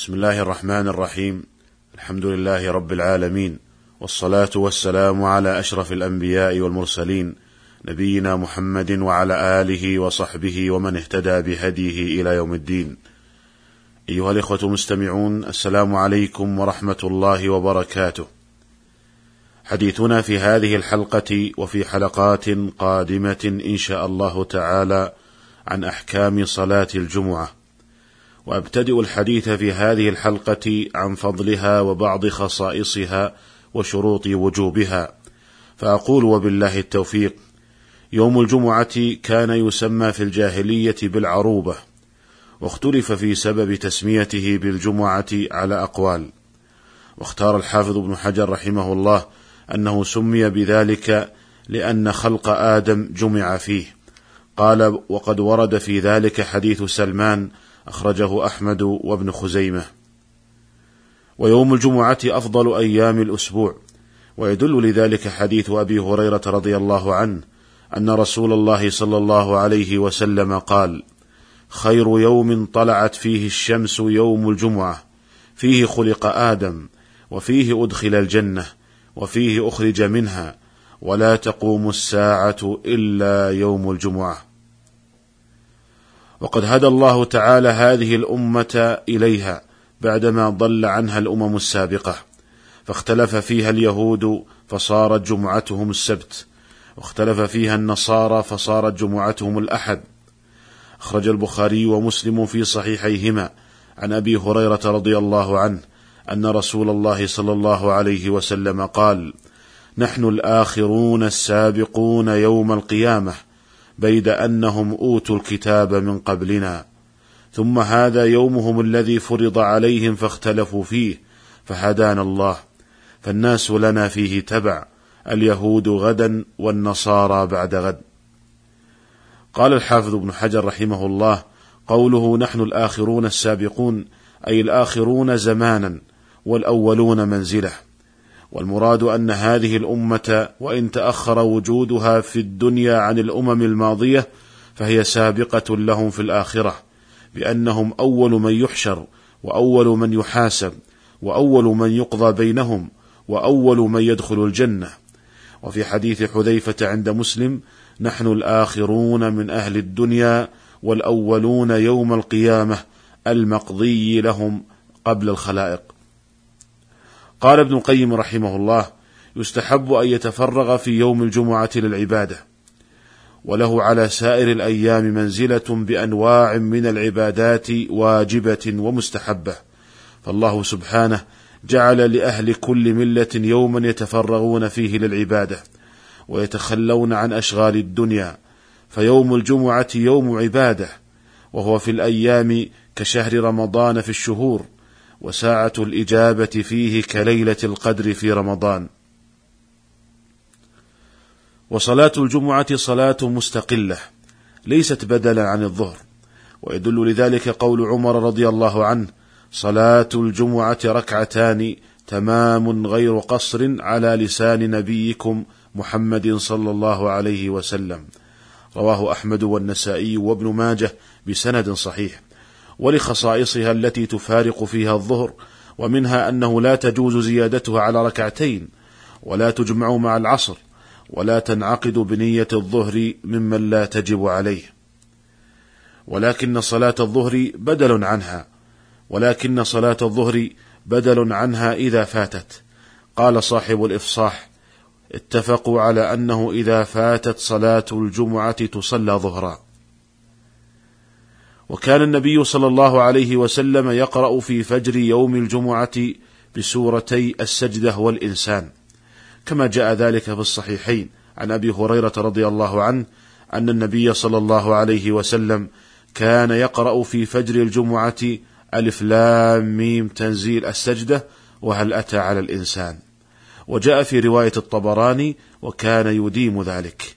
بسم الله الرحمن الرحيم الحمد لله رب العالمين والصلاه والسلام على اشرف الانبياء والمرسلين نبينا محمد وعلى اله وصحبه ومن اهتدى بهديه إلى يوم الدين ايها الاخوه المستمعون السلام عليكم ورحمه الله وبركاته حديثنا في هذه الحلقة وفي حلقات قادمه ان شاء الله تعالى عن احكام صلاه الجمعه وأبتدئ الحديث في هذه الحلقة عن فضلها وبعض خصائصها وشروط وجوبها. فأقول وبالله التوفيق يوم الجمعة كان يسمى في الجاهلية بالعروبة واختلف في سبب تسميته بالجمعة على أقوال. واختار الحافظ ابن حجر رحمه الله أنه سمي بذلك لأن خلق آدم جمع فيه. قال وقد ورد في ذلك حديث سلمان أخرجه أحمد وابن خزيمة. ويوم الجمعة أفضل أيام الأسبوع. ويدل لذلك حديث أبي هريرة رضي الله عنه أن رسول الله صلى الله عليه وسلم قال خير يوم طلعت فيه الشمس يوم الجمعة فيه خلق آدم وفيه أدخل الجنة وفيه أخرج منها ولا تقوم الساعة إلا يوم الجمعة. وقد هدى الله تعالى هذه الأمة إليها بعدما ضل عنها الأمم السابقة فاختلف فيها اليهود فصارت جمعتهم السبت واختلف فيها النصارى فصارت جمعتهم الأحد. أخرج البخاري ومسلم في صحيحيهما عن أبي هريرة رضي الله عنه أن رسول الله صلى الله عليه وسلم قال نحن الآخرون السابقون يوم القيامة بيد أنهم أوتوا الكتاب من قبلنا. ثم هذا يومهم الذي فرض عليهم فاختلفوا فيه فهدانا الله. فالناس لنا فيه تبع اليهود غدا والنصارى بعد غد. قال الحافظ ابن حجر رحمه الله قوله نحن الآخرون السابقون أي الآخرون زمانا والأولون منزلة. والمراد أن هذه الأمة وإن تأخر وجودها في الدنيا عن الأمم الماضية فهي سابقة لهم في الآخرة بأنهم أول من يحشر وأول من يحاسب وأول من يقضى بينهم وأول من يدخل الجنة. وفي حديث حذيفة عند مسلم نحن الآخرون من أهل الدنيا والأولون يوم القيامة المقضي لهم قبل الخلائق. قال ابن القيم رحمه الله يستحب أن يتفرغ في يوم الجمعة للعبادة وله على سائر الأيام منزلة بأنواع من العبادات واجبة ومستحبة. فالله سبحانه جعل لأهل كل ملة يوما يتفرغون فيه للعبادة ويتخلون عن أشغال الدنيا فيوم الجمعة يوم عبادة وهو في الأيام كشهر رمضان في الشهور. وساعة الإجابة فيه كليلة القدر في رمضان. وصلاة الجمعة صلاة مستقلة ليست بدلا عن الظهر، ويدل لذلك قول عمر رضي الله عنه: صلاة الجمعة ركعتان تمام غير قصر على لسان نبيكم محمد صلى الله عليه وسلم. رواه أحمد والنسائي وابن ماجه بسند صحيح. ولخصائصها التي تفارق فيها الظهر ومنها أنه لا تجوز زيادتها على ركعتين ولا تجمع مع العصر ولا تنعقد بنية الظهر ممن لا تجب عليه. ولكن صلاة الظهر بدل عنها ولكن صلاة الظهر بدل عنها إذا فاتت. قال صاحب الإفصاح اتفقوا على أنه إذا فاتت صلاة الجمعة تصلى ظهرا. وكان النبي صلى الله عليه وسلم يقرأ في فجر يوم الجمعة بسورتي السجدة والإنسان كما جاء ذلك في الصحيحين. عن أبي هريرة رضي الله عنه أن النبي صلى الله عليه وسلم كان يقرأ في فجر الجمعة ألف لام ميم تنزيل السجدة وهل أتى على الإنسان. وجاء في رواية الطبراني وكان يديم ذلك.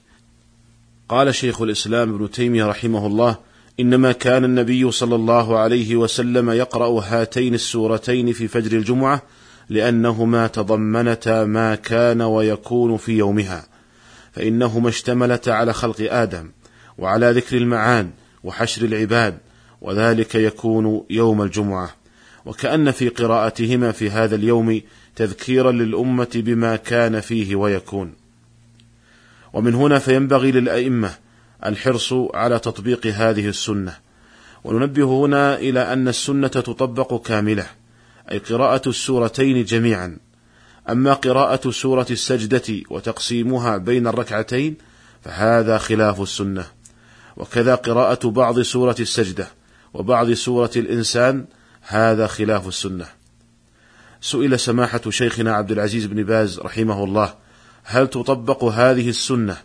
قال شيخ الإسلام ابن تيمية رحمه الله إنما كان النبي صلى الله عليه وسلم يقرأ هاتين السورتين في فجر الجمعة لأنهما تضمنتا ما كان ويكون في يومها فإنهما اشتملتا على خلق آدم وعلى ذكر المعان وحشر العباد وذلك يكون يوم الجمعة. وكأن في قراءتهما في هذا اليوم تذكيرا للأمة بما كان فيه ويكون. ومن هنا فينبغي للأئمة الحرص على تطبيق هذه السنة. وننبه هنا إلى أن السنة تطبق كاملة أي قراءة السورتين جميعا. أما قراءة سورة السجدة وتقسيمها بين الركعتين فهذا خلاف السنة. وكذا قراءة بعض سورة السجدة وبعض سورة الإنسان هذا خلاف السنة. سئل سماحة شيخنا عبد العزيز بن باز رحمه الله هل تطبق هذه السنة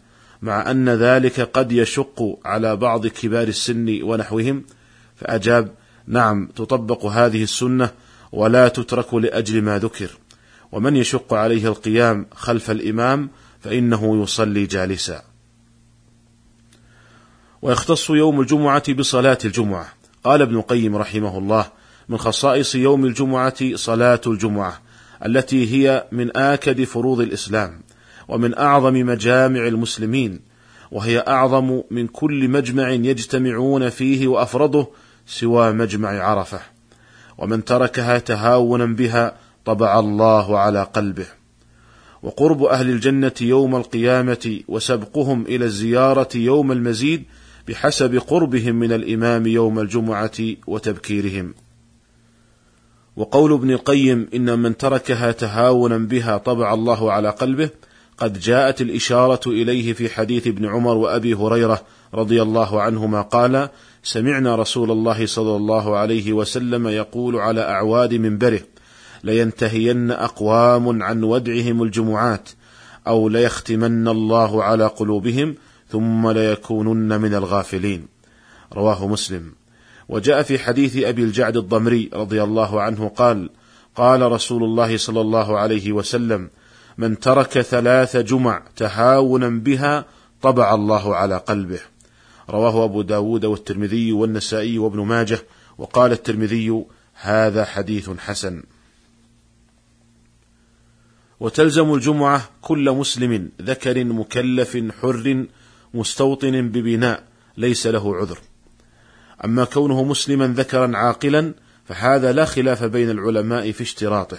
مع أن ذلك قد يشق على بعض كبار السن ونحوهم فأجاب نعم تطبق هذه السنة ولا تترك لأجل ما ذكر. ومن يشق عليه القيام خلف الإمام فإنه يصلي جالسا. ويختص يوم الجمعة بصلاة الجمعة. قال ابن القيم رحمه الله من خصائص يوم الجمعة صلاة الجمعة التي هي من آكد فروض الإسلام. ومن أعظم مجامع المسلمين وهي أعظم من كل مجمع يجتمعون فيه وأفرضه سوى مجمع عرفة. ومن تركها تهاونا بها طبع الله على قلبه. وقرب أهل الجنة يوم القيامة وسبقهم إلى الزيارة يوم المزيد بحسب قربهم من الإمام يوم الجمعة وتبكيرهم. وقول ابن القيم إن من تركها تهاونا بها طبع الله على قلبه قد جاءت الإشارة إليه في حديث ابن عمر وأبي هريرة رضي الله عنهما قال سمعنا رسول الله صلى الله عليه وسلم يقول على أعواد منبره لينتهين أقوام عن ودعهم الجمعات أو ليختمن الله على قلوبهم ثم ليكونن من الغافلين. رواه مسلم. وجاء في حديث أبي الجعد الضمري رضي الله عنه قال قال رسول الله صلى الله عليه وسلم من ترك ثلاث جمع تهاونا بها طبع الله على قلبه. رواه أبو داود والترمذي والنسائي وابن ماجه وقال الترمذي هذا حديث حسن. وتلزم الجمعة كل مسلم ذكر مكلف حر مستوطن ببناء ليس له عذر. أما كونه مسلما ذكرا عاقلا فهذا لا خلاف بين العلماء في اشتراطه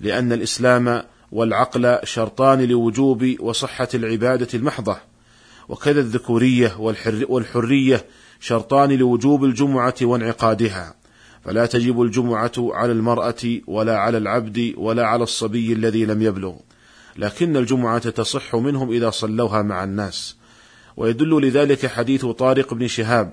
لأن الإسلام والعقل شرطان لوجوب وصحة العبادة المحضة. وكذا الذكورية والحرية شرطان لوجوب الجمعة وانعقادها. فلا تجب الجمعة على المرأة ولا على العبد ولا على الصبي الذي لم يبلغ. لكن الجمعة تصح منهم إذا صلوها مع الناس. ويدل لذلك حديث طارق بن شهاب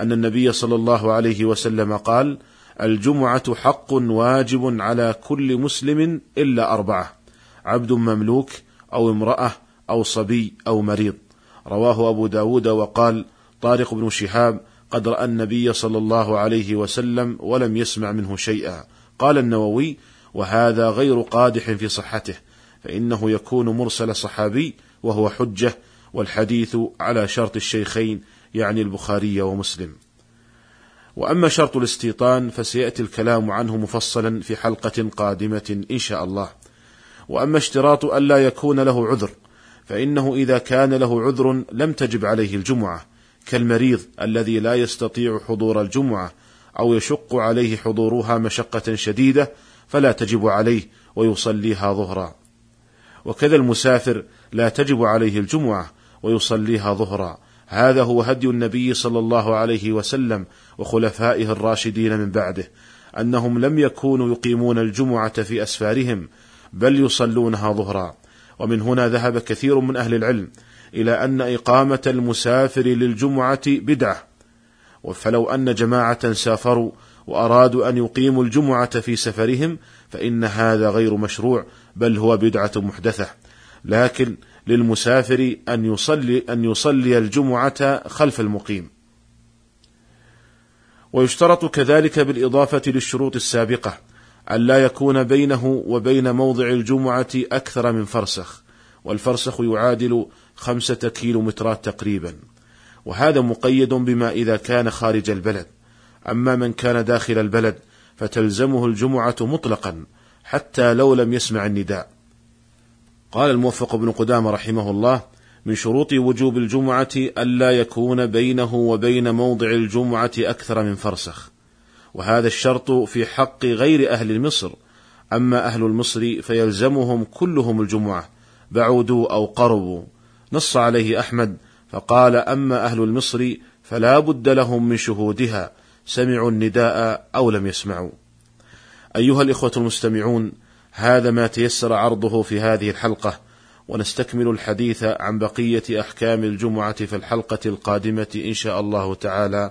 أن النبي صلى الله عليه وسلم قال الجمعة حق واجب على كل مسلم إلا أربعة. عبد مملوك أو امرأة أو صبي أو مريض. رواه أبو داود وقال طارق بن شهاب قد رأى النبي صلى الله عليه وسلم ولم يسمع منه شيئا. قال النووي وهذا غير قادح في صحته فإنه يكون مرسل صحابي وهو حجة والحديث على شرط الشيخين يعني البخاري ومسلم. وأما شرط الاستيطان فسيأتي الكلام عنه مفصلا في حلقة قادمة إن شاء الله. وأما اشتراط الا يكون له عذر فإنه إذا كان له عذر لم تجب عليه الجمعة كالمريض الذي لا يستطيع حضور الجمعة أو يشق عليه حضورها مشقة شديدة فلا تجب عليه ويصليها ظهرا. وكذا المسافر لا تجب عليه الجمعة ويصليها ظهرا. هذا هو هدي النبي صلى الله عليه وسلم وخلفائه الراشدين من بعده أنهم لم يكونوا يقيمون الجمعة في أسفارهم بل يصلونها ظهرا. ومن هنا ذهب كثير من أهل العلم إلى أن إقامة المسافر للجمعة بدعة. فلو أن جماعة سافروا وأرادوا أن يقيموا الجمعة في سفرهم فإن هذا غير مشروع بل هو بدعة محدثة. لكن للمسافر أن يصلي أن يصلي الجمعة خلف المقيم. ويشترط كذلك بالإضافة للشروط السابقة. ألا يكون بينه وبين موضع الجمعة أكثر من فرسخ، والفرسخ يعادل خمسة كيلومترات تقريبا، وهذا مقيد بما إذا كان خارج البلد، أما من كان داخل البلد فتلزمه الجمعة مطلقا حتى لو لم يسمع النداء، قال الموفق بن قدامة رحمه الله من شروط وجوب الجمعة ألا يكون بينه وبين موضع الجمعة أكثر من فرسخ وهذا الشرط في حق غير أهل مصر. أما أهل المصر فيلزمهم كلهم الجمعة. بعدوا أو قربوا. نص عليه أحمد فقال أما أهل المصر فلا بد لهم من شهودها. سمعوا النداء أو لم يسمعوا. أيها الإخوة المستمعون هذا ما تيسر عرضه في هذه الحلقة. ونستكمل الحديث عن بقية أحكام الجمعة في الحلقة القادمة إن شاء الله تعالى.